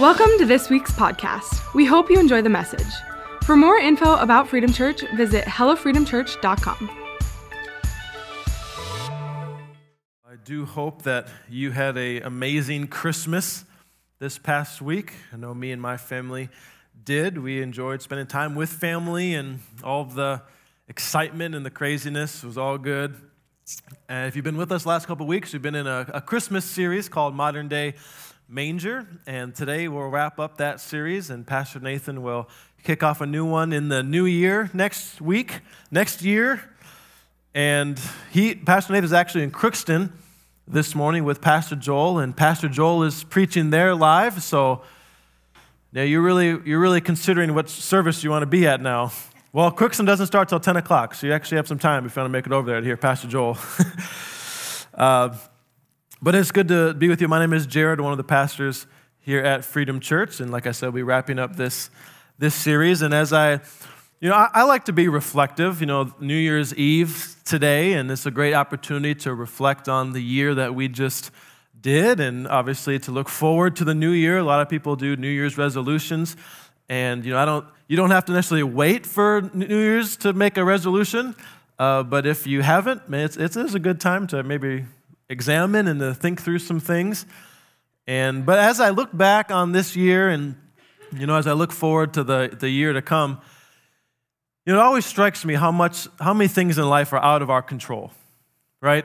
Welcome to this week's podcast. We hope you enjoy the message. For more info about Freedom Church, visit hellofreedomchurch.com. I do hope that you had an amazing Christmas this past week. I know me and my family did. We enjoyed spending time with family and all of the excitement and the craziness was all good. And if you've been with us last couple weeks, we've been in a, a Christmas series called Modern Day Manger. And today we'll wrap up that series, and Pastor Nathan will kick off a new one in the new year next week, next year. And he, Pastor Nathan is actually in Crookston this morning with Pastor Joel, and Pastor Joel is preaching there live. So now you're really, you're really considering what service you want to be at now. Well, Crookston doesn't start till 10 o'clock, so you actually have some time if you want to make it over there to hear Pastor Joel. uh, but it's good to be with you. My name is Jared, one of the pastors here at Freedom Church. And like I said, we're wrapping up this, this series. And as I, you know, I, I, like to be reflective. You know, New Year's Eve today, and it's a great opportunity to reflect on the year that we just did, and obviously to look forward to the new year. A lot of people do New Year's resolutions. And, you know, I don't, you don't have to necessarily wait for New Year's to make a resolution. Uh, but if you haven't, it's, it's, it's a good time to maybe examine and to think through some things. And but as I look back on this year and you know as I look forward to the, the year to come, you know, it always strikes me how much how many things in life are out of our control. Right?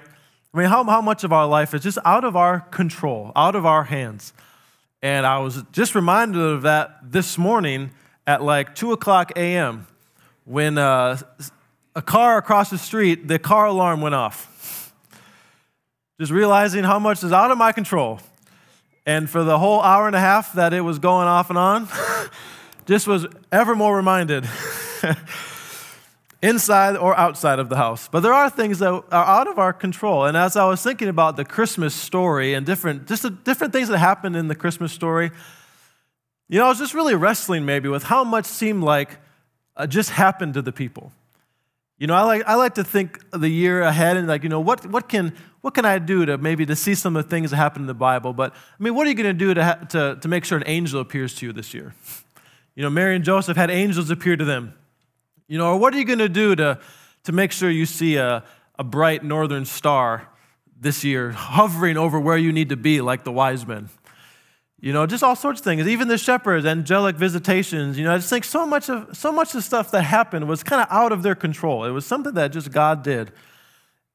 I mean, how, how much of our life is just out of our control, out of our hands. And I was just reminded of that this morning at like 2 o'clock a.m. when uh, a car across the street, the car alarm went off just realizing how much is out of my control. And for the whole hour and a half that it was going off and on, just was ever more reminded inside or outside of the house. But there are things that are out of our control. And as I was thinking about the Christmas story and different, just the different things that happened in the Christmas story, you know, I was just really wrestling maybe with how much seemed like uh, just happened to the people. You know, I like, I like to think the year ahead and like, you know, what, what, can, what can I do to maybe to see some of the things that happen in the Bible? But I mean, what are you going to do to, ha- to, to make sure an angel appears to you this year? You know, Mary and Joseph had angels appear to them. You know, or what are you going to do to, to make sure you see a, a bright northern star this year hovering over where you need to be like the wise men? You know, just all sorts of things. Even the shepherds, angelic visitations. You know, I just think so much of so much of the stuff that happened was kind of out of their control. It was something that just God did.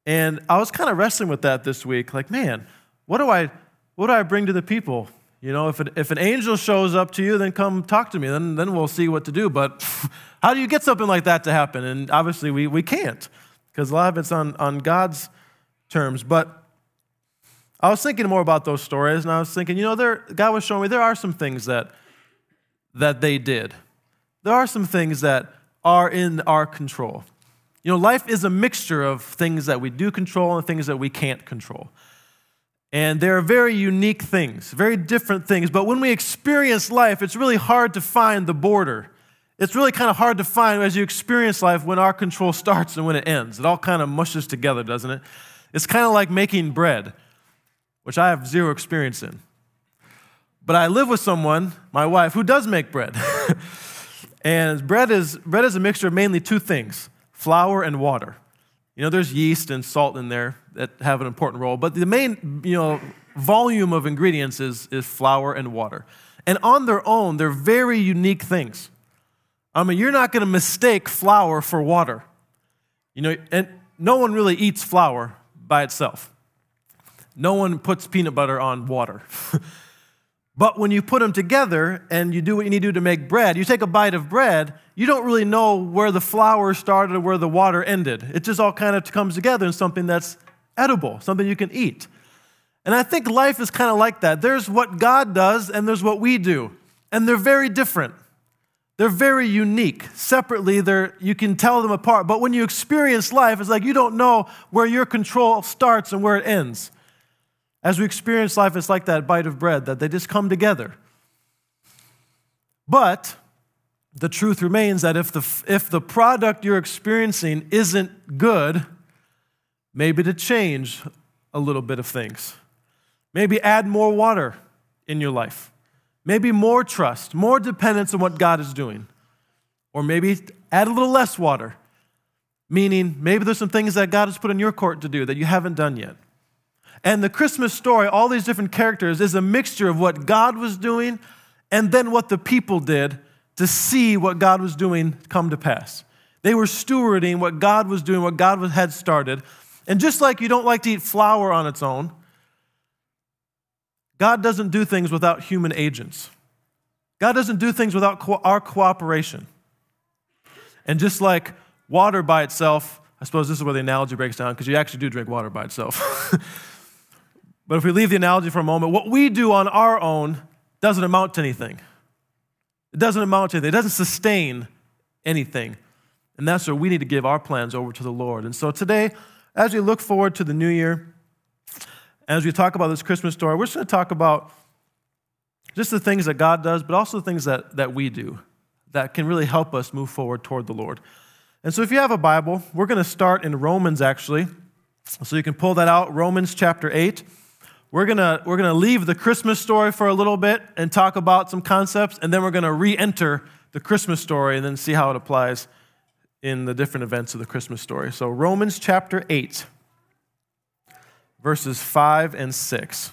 And I was kind of wrestling with that this week. Like, man, what do I what do I bring to the people? You know, if, if an angel shows up to you, then come talk to me. Then, then we'll see what to do. But how do you get something like that to happen? And obviously, we, we can't because a lot of it's on, on God's terms. But I was thinking more about those stories, and I was thinking, you know, there, God was showing me there are some things that, that they did. There are some things that are in our control. You know, life is a mixture of things that we do control and things that we can't control. And they're very unique things, very different things. But when we experience life, it's really hard to find the border. It's really kind of hard to find as you experience life when our control starts and when it ends. It all kind of mushes together, doesn't it? It's kind of like making bread which I have zero experience in. But I live with someone, my wife, who does make bread. and bread is, bread is a mixture of mainly two things flour and water. You know, there's yeast and salt in there that have an important role, but the main, you know, volume of ingredients is, is flour and water. And on their own, they're very unique things. I mean, you're not going to mistake flour for water. You know, and no one really eats flour by itself. No one puts peanut butter on water. but when you put them together and you do what you need to do to make bread, you take a bite of bread, you don't really know where the flour started or where the water ended. It just all kind of comes together in something that's edible, something you can eat. And I think life is kind of like that. There's what God does and there's what we do. And they're very different. They're very unique. Separately, they're, you can tell them apart. But when you experience life, it's like you don't know where your control starts and where it ends. As we experience life, it's like that bite of bread, that they just come together. But the truth remains that if the, if the product you're experiencing isn't good, maybe to change a little bit of things. Maybe add more water in your life. maybe more trust, more dependence on what God is doing. Or maybe add a little less water, meaning maybe there's some things that God has put in your court to do that you haven't done yet. And the Christmas story, all these different characters, is a mixture of what God was doing and then what the people did to see what God was doing come to pass. They were stewarding what God was doing, what God had started. And just like you don't like to eat flour on its own, God doesn't do things without human agents. God doesn't do things without co- our cooperation. And just like water by itself, I suppose this is where the analogy breaks down because you actually do drink water by itself. but if we leave the analogy for a moment, what we do on our own doesn't amount to anything. It doesn't amount to anything. It doesn't sustain anything. And that's where we need to give our plans over to the Lord. And so today, as we look forward to the new year, as we talk about this Christmas story, we're just going to talk about just the things that God does, but also the things that, that we do that can really help us move forward toward the Lord. And so if you have a Bible, we're going to start in Romans actually. So you can pull that out, Romans chapter 8. We're going to we're to leave the Christmas story for a little bit and talk about some concepts, and then we're going to re enter the Christmas story and then see how it applies in the different events of the Christmas story. So, Romans chapter 8, verses 5 and 6.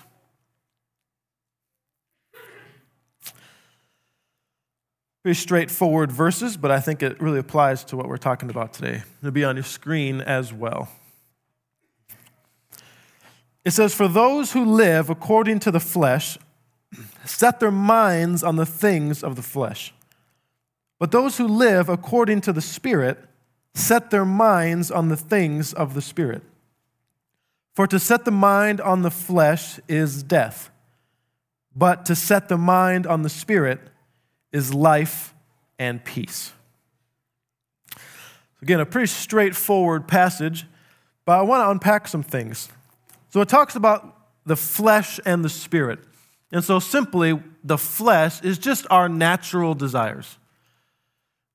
Pretty straightforward verses, but I think it really applies to what we're talking about today. It'll be on your screen as well. It says, For those who live according to the flesh set their minds on the things of the flesh. But those who live according to the Spirit set their minds on the things of the Spirit. For to set the mind on the flesh is death, but to set the mind on the Spirit is life and peace. Again, a pretty straightforward passage, but I want to unpack some things. So it talks about the flesh and the spirit. And so, simply, the flesh is just our natural desires.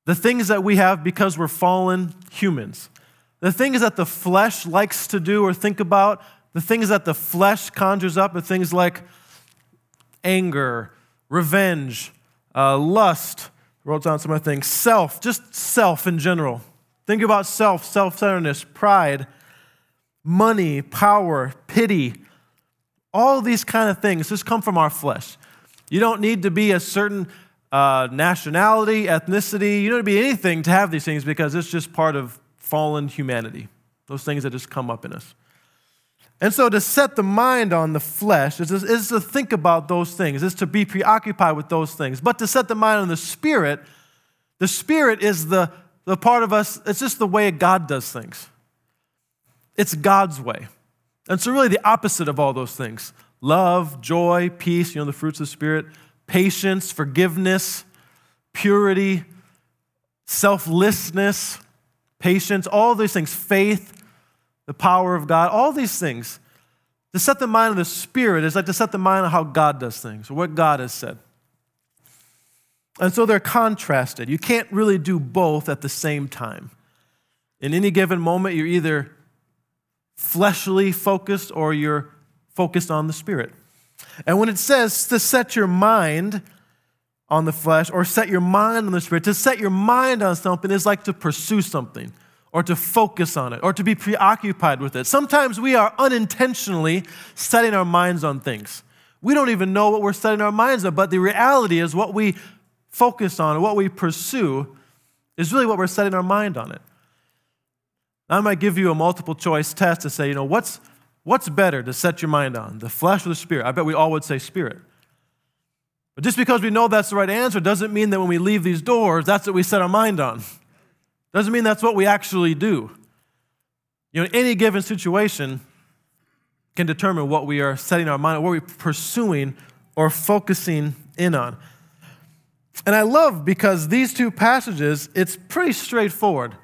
The things that we have because we're fallen humans. The things that the flesh likes to do or think about, the things that the flesh conjures up are things like anger, revenge, uh, lust, wrote down some other things, self, just self in general. Think about self, self centeredness, pride, money, power, pity. All these kind of things just come from our flesh. You don't need to be a certain uh, nationality, ethnicity, you don't need to be anything to have these things because it's just part of fallen humanity. Those things that just come up in us. And so to set the mind on the flesh is, is to think about those things, is to be preoccupied with those things. But to set the mind on the spirit, the spirit is the, the part of us, it's just the way God does things. It's God's way. And so, really, the opposite of all those things love, joy, peace, you know, the fruits of the Spirit, patience, forgiveness, purity, selflessness, patience, all these things, faith, the power of God, all these things. To set the mind of the Spirit is like to set the mind on how God does things, or what God has said. And so they're contrasted. You can't really do both at the same time. In any given moment, you're either fleshly focused or you're focused on the Spirit. And when it says to set your mind on the flesh or set your mind on the Spirit, to set your mind on something is like to pursue something or to focus on it or to be preoccupied with it. Sometimes we are unintentionally setting our minds on things. We don't even know what we're setting our minds on, but the reality is what we focus on, what we pursue, is really what we're setting our mind on it. I might give you a multiple choice test to say, you know, what's, what's better to set your mind on, the flesh or the spirit? I bet we all would say spirit. But just because we know that's the right answer doesn't mean that when we leave these doors, that's what we set our mind on. Doesn't mean that's what we actually do. You know, any given situation can determine what we are setting our mind, on, what we're pursuing or focusing in on. And I love because these two passages, it's pretty straightforward.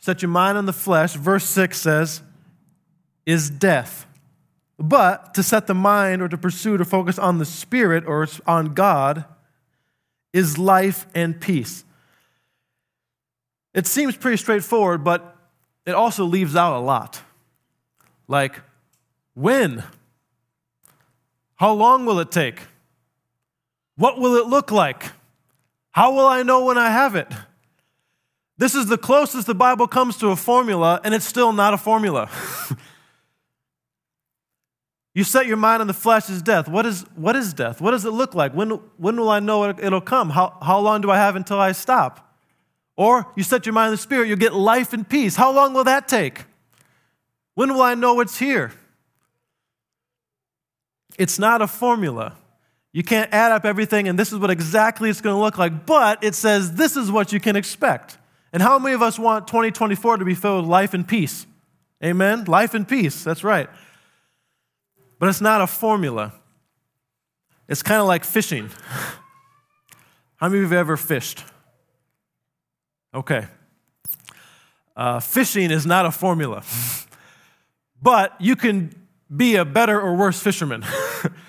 Set your mind on the flesh, verse 6 says, is death. But to set the mind or to pursue to focus on the Spirit or on God is life and peace. It seems pretty straightforward, but it also leaves out a lot. Like, when? How long will it take? What will it look like? How will I know when I have it? This is the closest the Bible comes to a formula, and it's still not a formula. you set your mind on the flesh is death. What is, what is death? What does it look like? When, when will I know it'll come? How, how long do I have until I stop? Or you set your mind on the spirit, you'll get life and peace. How long will that take? When will I know it's here? It's not a formula. You can't add up everything and this is what exactly it's going to look like, but it says this is what you can expect. And how many of us want 2024 to be filled with life and peace? Amen? Life and peace, that's right. But it's not a formula. It's kind of like fishing. How many of you have ever fished? Okay. Uh, fishing is not a formula, but you can be a better or worse fisherman.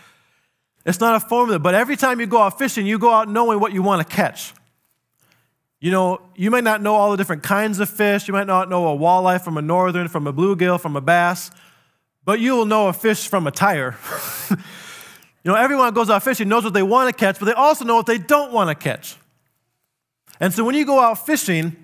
it's not a formula, but every time you go out fishing, you go out knowing what you want to catch. You know, you might not know all the different kinds of fish. You might not know a walleye from a northern, from a bluegill, from a bass, but you will know a fish from a tire. you know, everyone who goes out fishing knows what they want to catch, but they also know what they don't want to catch. And so when you go out fishing,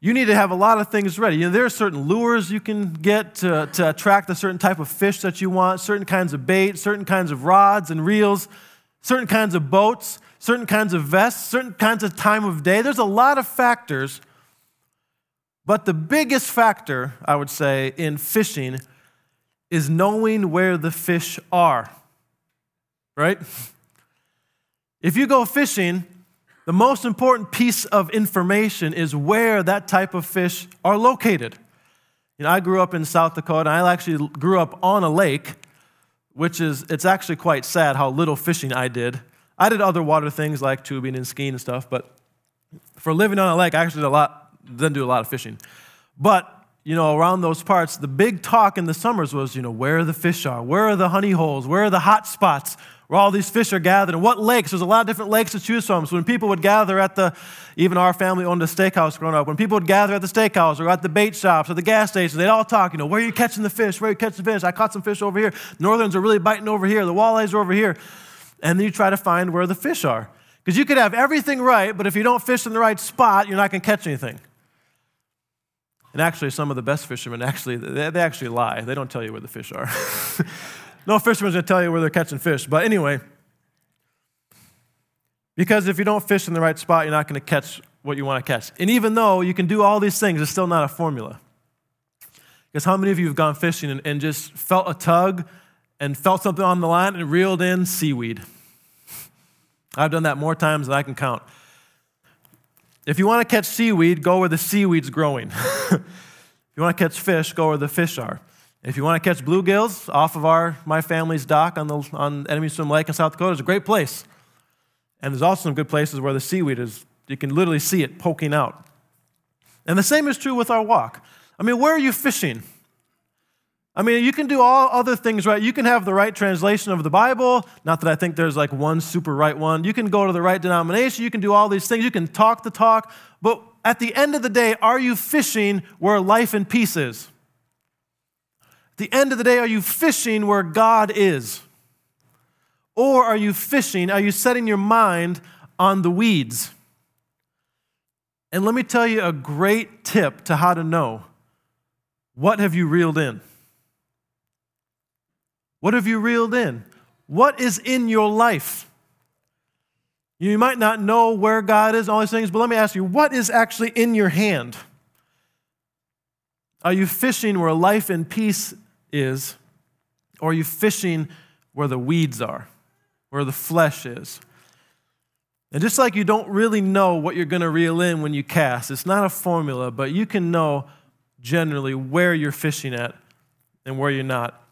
you need to have a lot of things ready. You know, there are certain lures you can get to, to attract a certain type of fish that you want, certain kinds of bait, certain kinds of rods and reels, certain kinds of boats, certain kinds of vests, certain kinds of time of day. There's a lot of factors. But the biggest factor, I would say, in fishing is knowing where the fish are. Right? If you go fishing the most important piece of information is where that type of fish are located. You know, I grew up in South Dakota, I actually grew up on a lake, which is, it's actually quite sad how little fishing I did. I did other water things like tubing and skiing and stuff, but for living on a lake, I actually did a lot, didn't do a lot of fishing. But you know, around those parts, the big talk in the summers was, you know, where the fish are, where are the honey holes, where are the hot spots, where all these fish are gathered and what lakes. There's a lot of different lakes to choose from. So when people would gather at the, even our family owned a steakhouse growing up, when people would gather at the steakhouse or at the bait shops or the gas stations, they'd all talk, you know, where are you catching the fish? Where are you catching the fish? I caught some fish over here. Northerns are really biting over here. The walleyes are over here. And then you try to find where the fish are. Because you could have everything right, but if you don't fish in the right spot, you're not going to catch anything. And actually, some of the best fishermen actually, they, they actually lie. They don't tell you where the fish are. No fisherman's gonna tell you where they're catching fish. But anyway, because if you don't fish in the right spot, you're not gonna catch what you wanna catch. And even though you can do all these things, it's still not a formula. Because how many of you have gone fishing and, and just felt a tug and felt something on the line and reeled in seaweed? I've done that more times than I can count. If you want to catch seaweed, go where the seaweed's growing. if you want to catch fish, go where the fish are. If you want to catch bluegills off of our my family's dock on the on Enemy Swim Lake in South Dakota, it's a great place. And there's also some good places where the seaweed is you can literally see it poking out. And the same is true with our walk. I mean, where are you fishing? I mean, you can do all other things right. You can have the right translation of the Bible. Not that I think there's like one super right one. You can go to the right denomination. You can do all these things. You can talk the talk. But at the end of the day, are you fishing where life and peace is? the end of the day, are you fishing where God is? Or are you fishing, are you setting your mind on the weeds? And let me tell you a great tip to how to know. What have you reeled in? What have you reeled in? What is in your life? You might not know where God is, and all these things, but let me ask you, what is actually in your hand? Are you fishing where life and peace is, or are you fishing where the weeds are, where the flesh is? And just like you don't really know what you're going to reel in when you cast, it's not a formula, but you can know generally where you're fishing at and where you're not.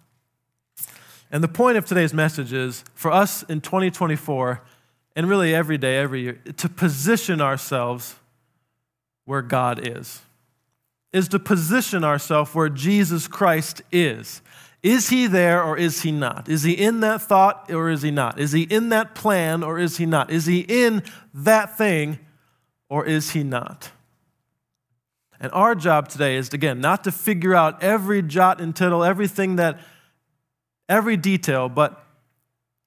And the point of today's message is for us in 2024, and really every day, every year, to position ourselves where God is is to position ourselves where Jesus Christ is. Is he there or is he not? Is he in that thought or is he not? Is he in that plan or is he not? Is he in that thing or is he not? And our job today is, again, not to figure out every jot and tittle, everything that, every detail, but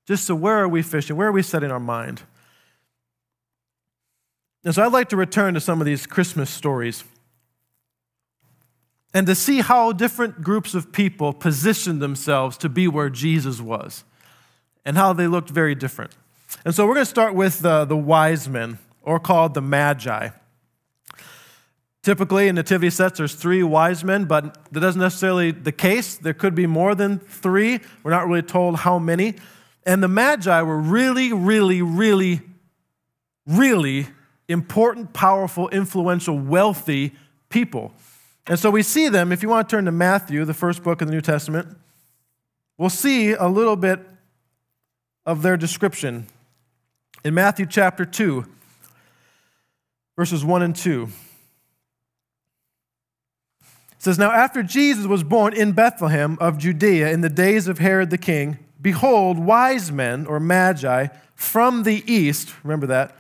just so where are we fishing? Where are we setting our mind? And so I'd like to return to some of these Christmas stories and to see how different groups of people positioned themselves to be where Jesus was and how they looked very different. And so we're going to start with the, the wise men, or called the magi. Typically, in nativity sets, there's three wise men, but that doesn't necessarily the case. There could be more than three. We're not really told how many. And the magi were really, really, really, really important, powerful, influential, wealthy people. And so we see them, if you want to turn to Matthew, the first book of the New Testament, we'll see a little bit of their description. In Matthew chapter 2, verses 1 and 2. It says, Now after Jesus was born in Bethlehem of Judea in the days of Herod the king, behold, wise men, or magi, from the east, remember that,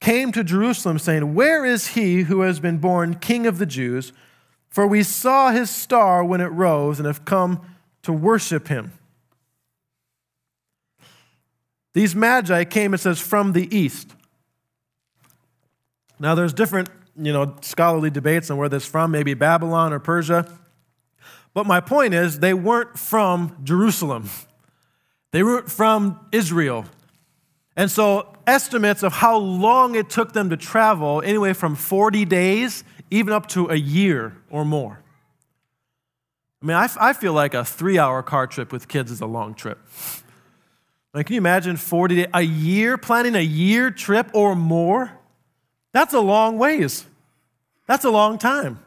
came to Jerusalem, saying, Where is he who has been born king of the Jews? For we saw his star when it rose and have come to worship him. These magi came, it says, from the east. Now, there's different you know, scholarly debates on where this from, maybe Babylon or Persia. But my point is, they weren't from Jerusalem. They weren't from Israel. And so, estimates of how long it took them to travel, anyway, from 40 days even up to a year or more. I mean, I, I feel like a three hour car trip with kids is a long trip. Like, can you imagine 40 days, a year, planning a year trip or more? That's a long ways. That's a long time.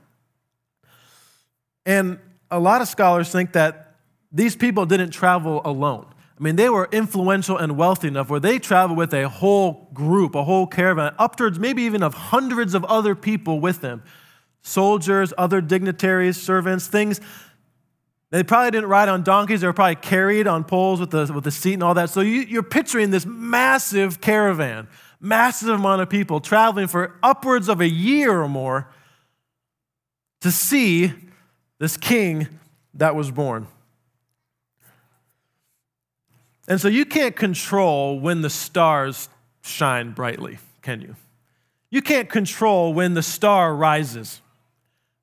And a lot of scholars think that these people didn't travel alone. I mean, they were influential and wealthy enough where they traveled with a whole group, a whole caravan, upwards maybe even of hundreds of other people with them soldiers, other dignitaries, servants, things. They probably didn't ride on donkeys. They were probably carried on poles with the, with the seat and all that. So you, you're picturing this massive caravan massive amount of people traveling for upwards of a year or more to see this king that was born. And so you can't control when the stars shine brightly, can you? You can't control when the star rises.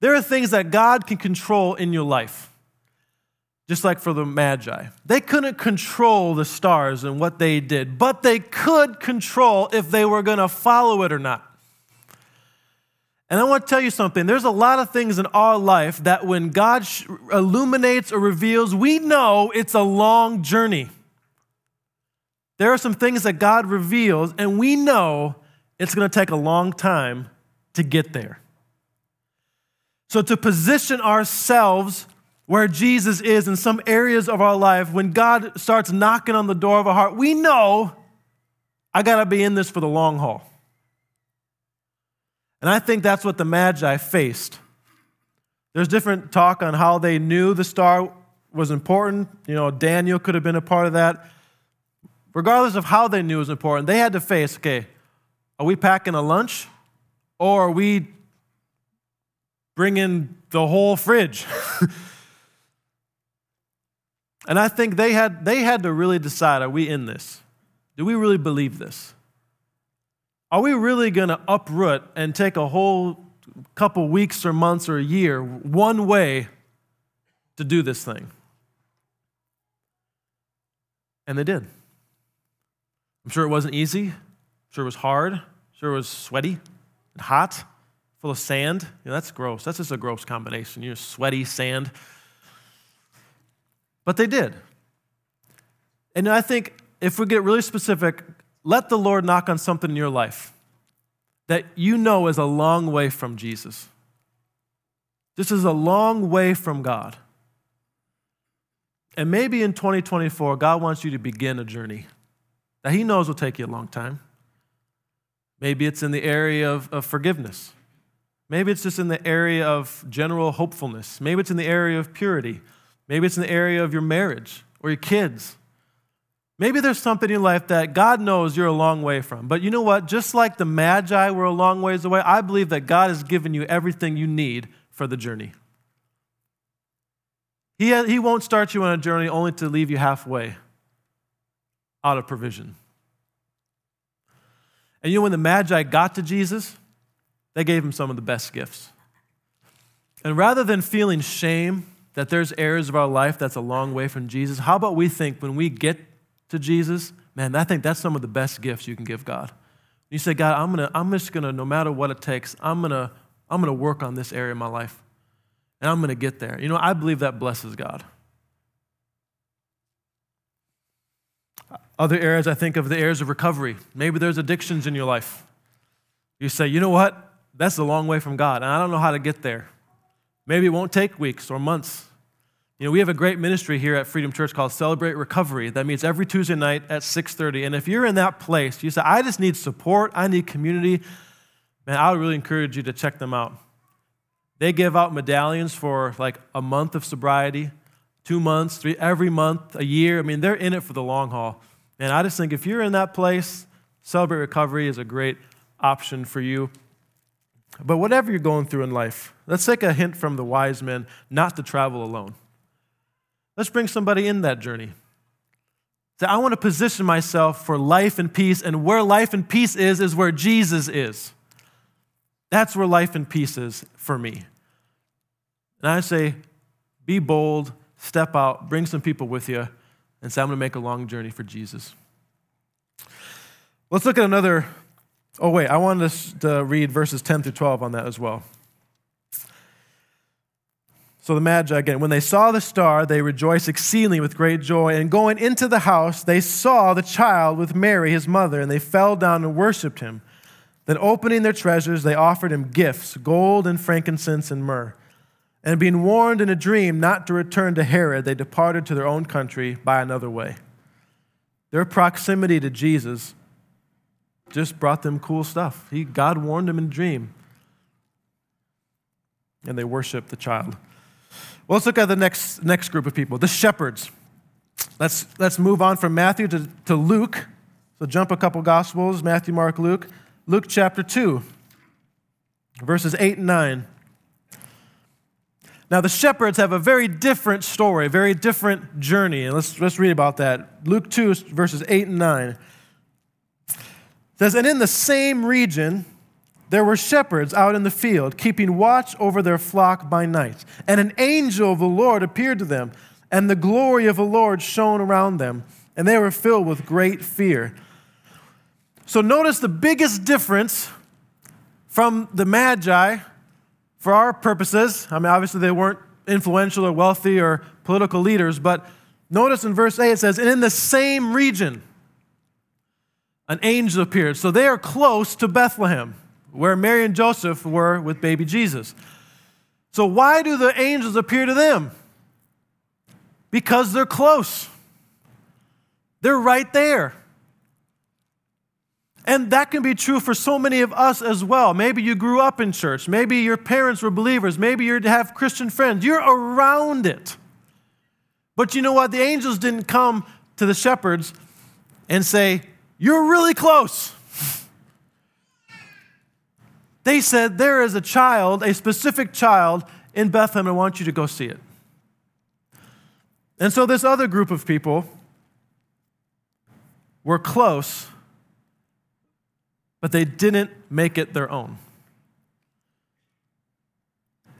There are things that God can control in your life just like for the Magi. They couldn't control the stars and what they did, but they could control if they were going to follow it or not. And I want to tell you something there's a lot of things in our life that when God illuminates or reveals, we know it's a long journey. There are some things that God reveals, and we know it's going to take a long time to get there. So, to position ourselves where Jesus is in some areas of our life, when God starts knocking on the door of our heart, we know I got to be in this for the long haul. And I think that's what the Magi faced. There's different talk on how they knew the star was important. You know, Daniel could have been a part of that. Regardless of how they knew it was important, they had to face okay, are we packing a lunch or are we bringing the whole fridge? And I think they had, they had to really decide are we in this? Do we really believe this? Are we really going to uproot and take a whole couple weeks or months or a year one way to do this thing? And they did. I'm sure it wasn't easy. I'm sure it was hard. I'm sure it was sweaty and hot, full of sand. Know, that's gross. That's just a gross combination. You're sweaty, sand. But they did. And I think if we get really specific, let the Lord knock on something in your life that you know is a long way from Jesus. This is a long way from God. And maybe in 2024, God wants you to begin a journey that He knows will take you a long time. Maybe it's in the area of, of forgiveness. Maybe it's just in the area of general hopefulness. Maybe it's in the area of purity. Maybe it's in the area of your marriage or your kids. Maybe there's something in life that God knows you're a long way from. But you know what? Just like the Magi were a long ways away, I believe that God has given you everything you need for the journey. He, he won't start you on a journey only to leave you halfway. out of provision. And you know, when the Magi got to Jesus, they gave him some of the best gifts. And rather than feeling shame that there's areas of our life that's a long way from Jesus, how about we think when we get to Jesus, man, I think that's some of the best gifts you can give God. You say, God, I'm, gonna, I'm just gonna, no matter what it takes, I'm gonna, I'm gonna work on this area of my life. And I'm gonna get there. You know, I believe that blesses God. Other areas, I think of the areas of recovery. Maybe there's addictions in your life. You say, you know what? That's a long way from God, and I don't know how to get there. Maybe it won't take weeks or months. You know, we have a great ministry here at Freedom Church called Celebrate Recovery that meets every Tuesday night at 6:30. And if you're in that place, you say, I just need support, I need community, man, I would really encourage you to check them out. They give out medallions for like a month of sobriety, two months, three, every month, a year. I mean, they're in it for the long haul. And I just think if you're in that place, Celebrate Recovery is a great option for you. But whatever you're going through in life, let's take a hint from the wise men not to travel alone. Let's bring somebody in that journey. Say, I want to position myself for life and peace, and where life and peace is, is where Jesus is. That's where life and peace is for me. And I say, be bold, step out, bring some people with you, and say, I'm going to make a long journey for Jesus. Let's look at another. Oh, wait, I wanted to read verses 10 through 12 on that as well. So the Magi, again, when they saw the star, they rejoiced exceedingly with great joy. And going into the house, they saw the child with Mary, his mother, and they fell down and worshiped him. Then, opening their treasures, they offered him gifts gold and frankincense and myrrh. And being warned in a dream not to return to Herod, they departed to their own country by another way. Their proximity to Jesus just brought them cool stuff. He, God warned them in a dream. And they worshiped the child. Well, let's look at the next, next group of people the shepherds. Let's, let's move on from Matthew to, to Luke. So jump a couple Gospels Matthew, Mark, Luke. Luke chapter 2, verses 8 and 9. Now, the shepherds have a very different story, a very different journey. And let's, let's read about that. Luke 2, verses 8 and 9. It says, And in the same region, there were shepherds out in the field, keeping watch over their flock by night. And an angel of the Lord appeared to them, and the glory of the Lord shone around them, and they were filled with great fear. So, notice the biggest difference from the Magi for our purposes. I mean, obviously, they weren't influential or wealthy or political leaders, but notice in verse 8 it says, And in the same region, an angel appeared. So, they are close to Bethlehem where Mary and Joseph were with baby Jesus. So, why do the angels appear to them? Because they're close, they're right there. And that can be true for so many of us as well. Maybe you grew up in church. Maybe your parents were believers. Maybe you have Christian friends. You're around it. But you know what? The angels didn't come to the shepherds and say, You're really close. They said, There is a child, a specific child in Bethlehem. I want you to go see it. And so this other group of people were close, but they didn't make it their own.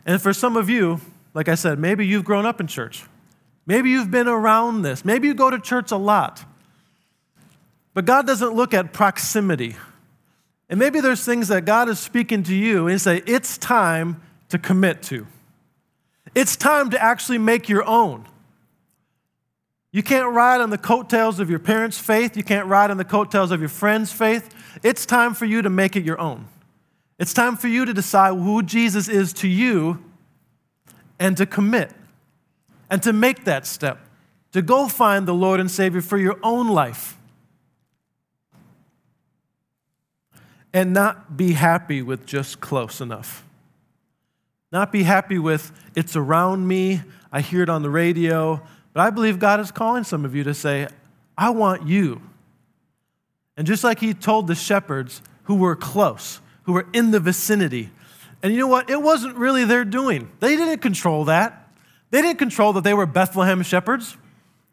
And for some of you, like I said, maybe you've grown up in church. Maybe you've been around this. Maybe you go to church a lot. But God doesn't look at proximity. And maybe there's things that God is speaking to you and say, it's time to commit to. It's time to actually make your own. You can't ride on the coattails of your parents' faith. You can't ride on the coattails of your friends' faith. It's time for you to make it your own. It's time for you to decide who Jesus is to you and to commit and to make that step, to go find the Lord and Savior for your own life. And not be happy with just close enough. Not be happy with it's around me, I hear it on the radio, but I believe God is calling some of you to say, I want you. And just like he told the shepherds who were close, who were in the vicinity, and you know what? It wasn't really their doing. They didn't control that. They didn't control that they were Bethlehem shepherds.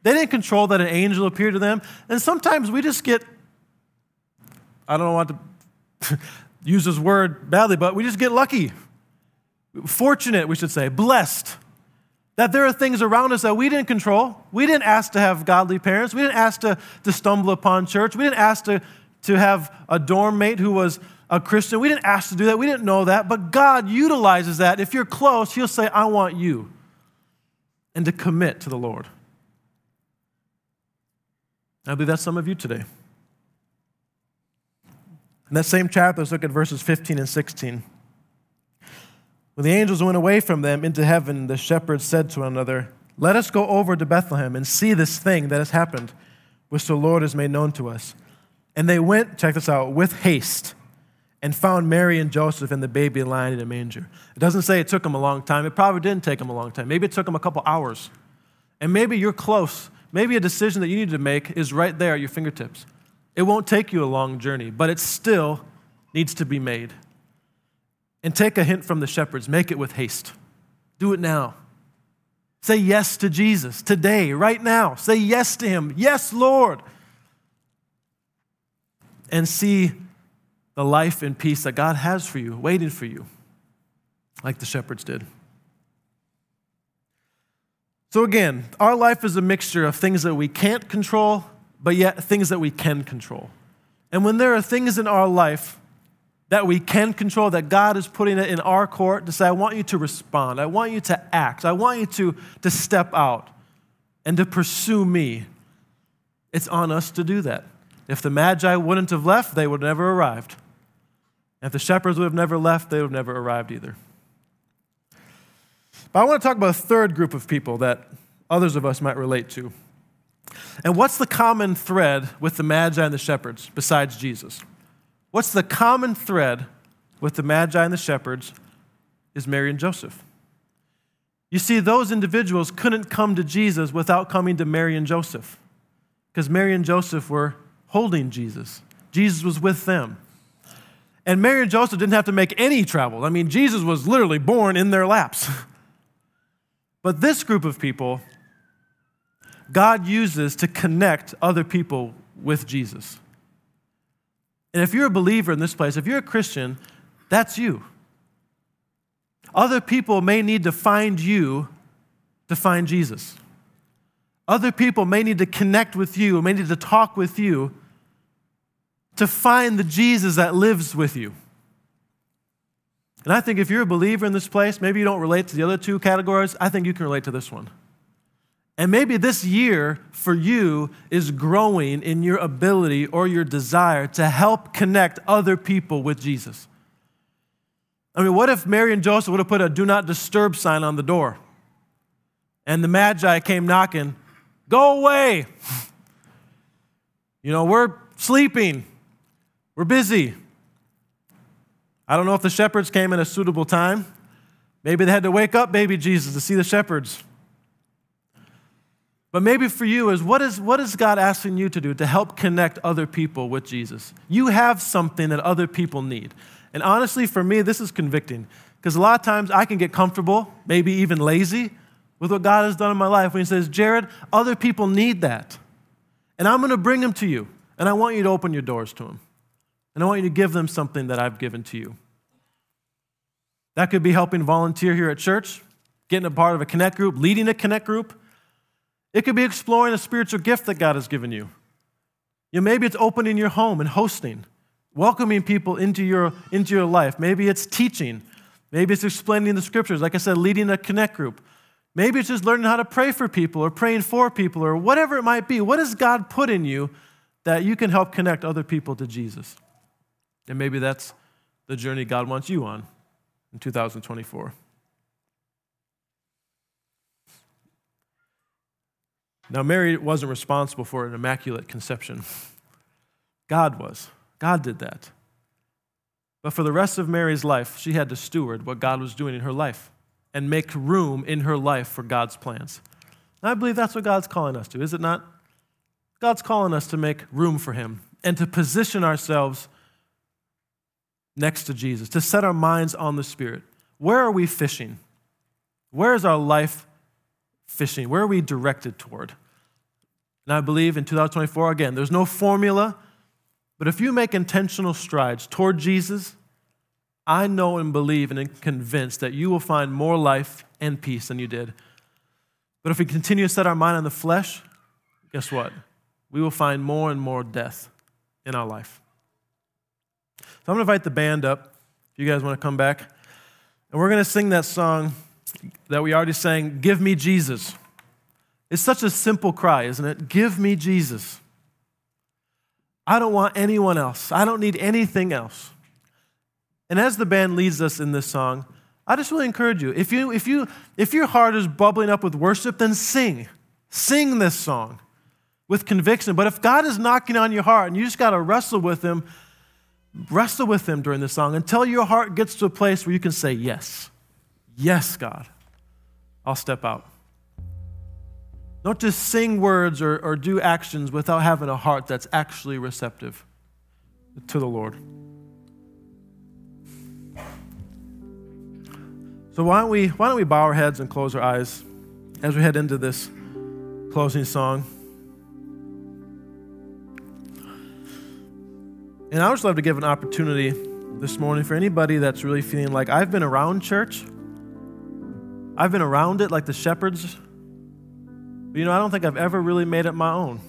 They didn't control that an angel appeared to them. And sometimes we just get, I don't want to use this word badly, but we just get lucky. Fortunate, we should say, blessed. That there are things around us that we didn't control. We didn't ask to have godly parents. We didn't ask to, to stumble upon church. We didn't ask to, to have a dorm mate who was a Christian. We didn't ask to do that. We didn't know that. But God utilizes that. If you're close, He'll say, I want you. And to commit to the Lord. I believe that's some of you today. In that same chapter, let's look at verses 15 and 16. When the angels went away from them into heaven, the shepherds said to one another, Let us go over to Bethlehem and see this thing that has happened, which the Lord has made known to us. And they went, check this out, with haste and found Mary and Joseph and the baby lying in a manger. It doesn't say it took them a long time. It probably didn't take them a long time. Maybe it took them a couple hours. And maybe you're close. Maybe a decision that you need to make is right there at your fingertips. It won't take you a long journey, but it still needs to be made. And take a hint from the shepherds make it with haste. Do it now. Say yes to Jesus today, right now. Say yes to Him. Yes, Lord. And see the life and peace that God has for you, waiting for you, like the shepherds did. So, again, our life is a mixture of things that we can't control, but yet things that we can control. And when there are things in our life that we can control, that God is putting it in our court to say, I want you to respond, I want you to act, I want you to, to step out and to pursue me, it's on us to do that. If the Magi wouldn't have left, they would have never arrived. If the shepherds would have never left, they would have never arrived either. But I want to talk about a third group of people that others of us might relate to. And what's the common thread with the Magi and the shepherds besides Jesus? What's the common thread with the Magi and the shepherds is Mary and Joseph. You see, those individuals couldn't come to Jesus without coming to Mary and Joseph because Mary and Joseph were holding Jesus. Jesus was with them. And Mary and Joseph didn't have to make any travel. I mean, Jesus was literally born in their laps. but this group of people, God uses to connect other people with Jesus. And if you're a believer in this place, if you're a Christian, that's you. Other people may need to find you to find Jesus. Other people may need to connect with you, may need to talk with you to find the Jesus that lives with you. And I think if you're a believer in this place, maybe you don't relate to the other two categories, I think you can relate to this one. And maybe this year for you is growing in your ability or your desire to help connect other people with Jesus. I mean, what if Mary and Joseph would have put a do not disturb sign on the door? And the Magi came knocking, go away. You know, we're sleeping. We're busy. I don't know if the shepherds came at a suitable time. Maybe they had to wake up baby Jesus to see the shepherds. But maybe for you is what is what is God asking you to do to help connect other people with Jesus? You have something that other people need. And honestly, for me, this is convicting because a lot of times I can get comfortable, maybe even lazy, with what God has done in my life when He says, Jared, other people need that. And I'm going to bring them to you. And I want you to open your doors to them. And I want you to give them something that I've given to you. That could be helping volunteer here at church, getting a part of a connect group, leading a connect group. It could be exploring a spiritual gift that God has given you. You know, maybe it's opening your home and hosting, welcoming people into your, into your life. Maybe it's teaching. Maybe it's explaining the scriptures. Like I said, leading a connect group. Maybe it's just learning how to pray for people or praying for people or whatever it might be. What has God put in you that you can help connect other people to Jesus? And maybe that's the journey God wants you on in 2024. Now, Mary wasn't responsible for an immaculate conception. God was. God did that. But for the rest of Mary's life, she had to steward what God was doing in her life and make room in her life for God's plans. And I believe that's what God's calling us to, is it not? God's calling us to make room for Him and to position ourselves next to Jesus, to set our minds on the Spirit. Where are we fishing? Where is our life fishing? Where are we directed toward? And I believe in 2024, again, there's no formula, but if you make intentional strides toward Jesus, I know and believe and am convinced that you will find more life and peace than you did. But if we continue to set our mind on the flesh, guess what? We will find more and more death in our life. So I'm going to invite the band up if you guys want to come back. And we're going to sing that song that we already sang, Give Me Jesus. It's such a simple cry, isn't it? Give me Jesus. I don't want anyone else. I don't need anything else. And as the band leads us in this song, I just really encourage you. If you if you if your heart is bubbling up with worship, then sing. Sing this song with conviction. But if God is knocking on your heart and you just got to wrestle with him, wrestle with him during the song until your heart gets to a place where you can say yes. Yes, God. I'll step out. Don't just sing words or, or do actions without having a heart that's actually receptive to the Lord. So why don't we why don't we bow our heads and close our eyes as we head into this closing song? And I would just love to give an opportunity this morning for anybody that's really feeling like I've been around church. I've been around it like the shepherds but you know, I don't think I've ever really made it my own.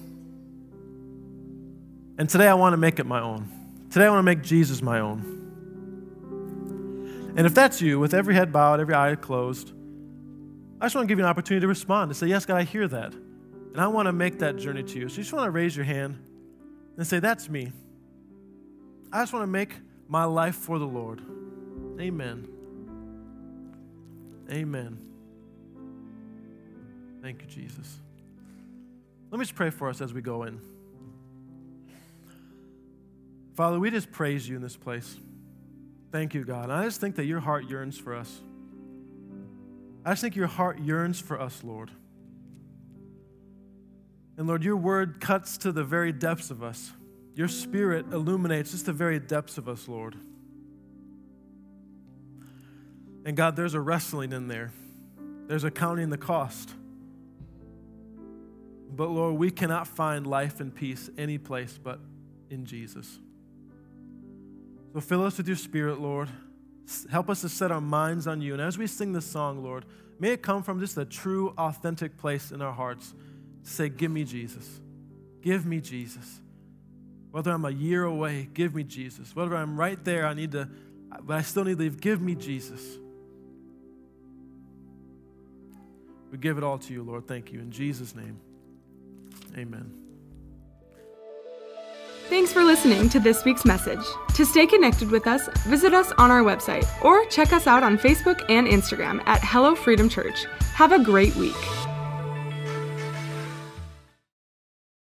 And today I want to make it my own. Today I want to make Jesus my own. And if that's you, with every head bowed, every eye closed, I just want to give you an opportunity to respond, to say, Yes, God, I hear that. And I want to make that journey to you. So you just want to raise your hand and say, That's me. I just want to make my life for the Lord. Amen. Amen. Thank you, Jesus. Let me just pray for us as we go in. Father, we just praise you in this place. Thank you, God. And I just think that your heart yearns for us. I just think your heart yearns for us, Lord. And Lord, your word cuts to the very depths of us. Your spirit illuminates just the very depths of us, Lord. And God, there's a wrestling in there, there's a counting the cost. But Lord, we cannot find life and peace any place but in Jesus. So fill us with your spirit, Lord. Help us to set our minds on you. And as we sing this song, Lord, may it come from just a true, authentic place in our hearts to say, Give me Jesus. Give me Jesus. Whether I'm a year away, give me Jesus. Whether I'm right there, I need to, but I still need to leave, give me Jesus. We give it all to you, Lord. Thank you. In Jesus' name. Amen. Thanks for listening to this week's message. To stay connected with us, visit us on our website or check us out on Facebook and Instagram at Hello Freedom Church. Have a great week.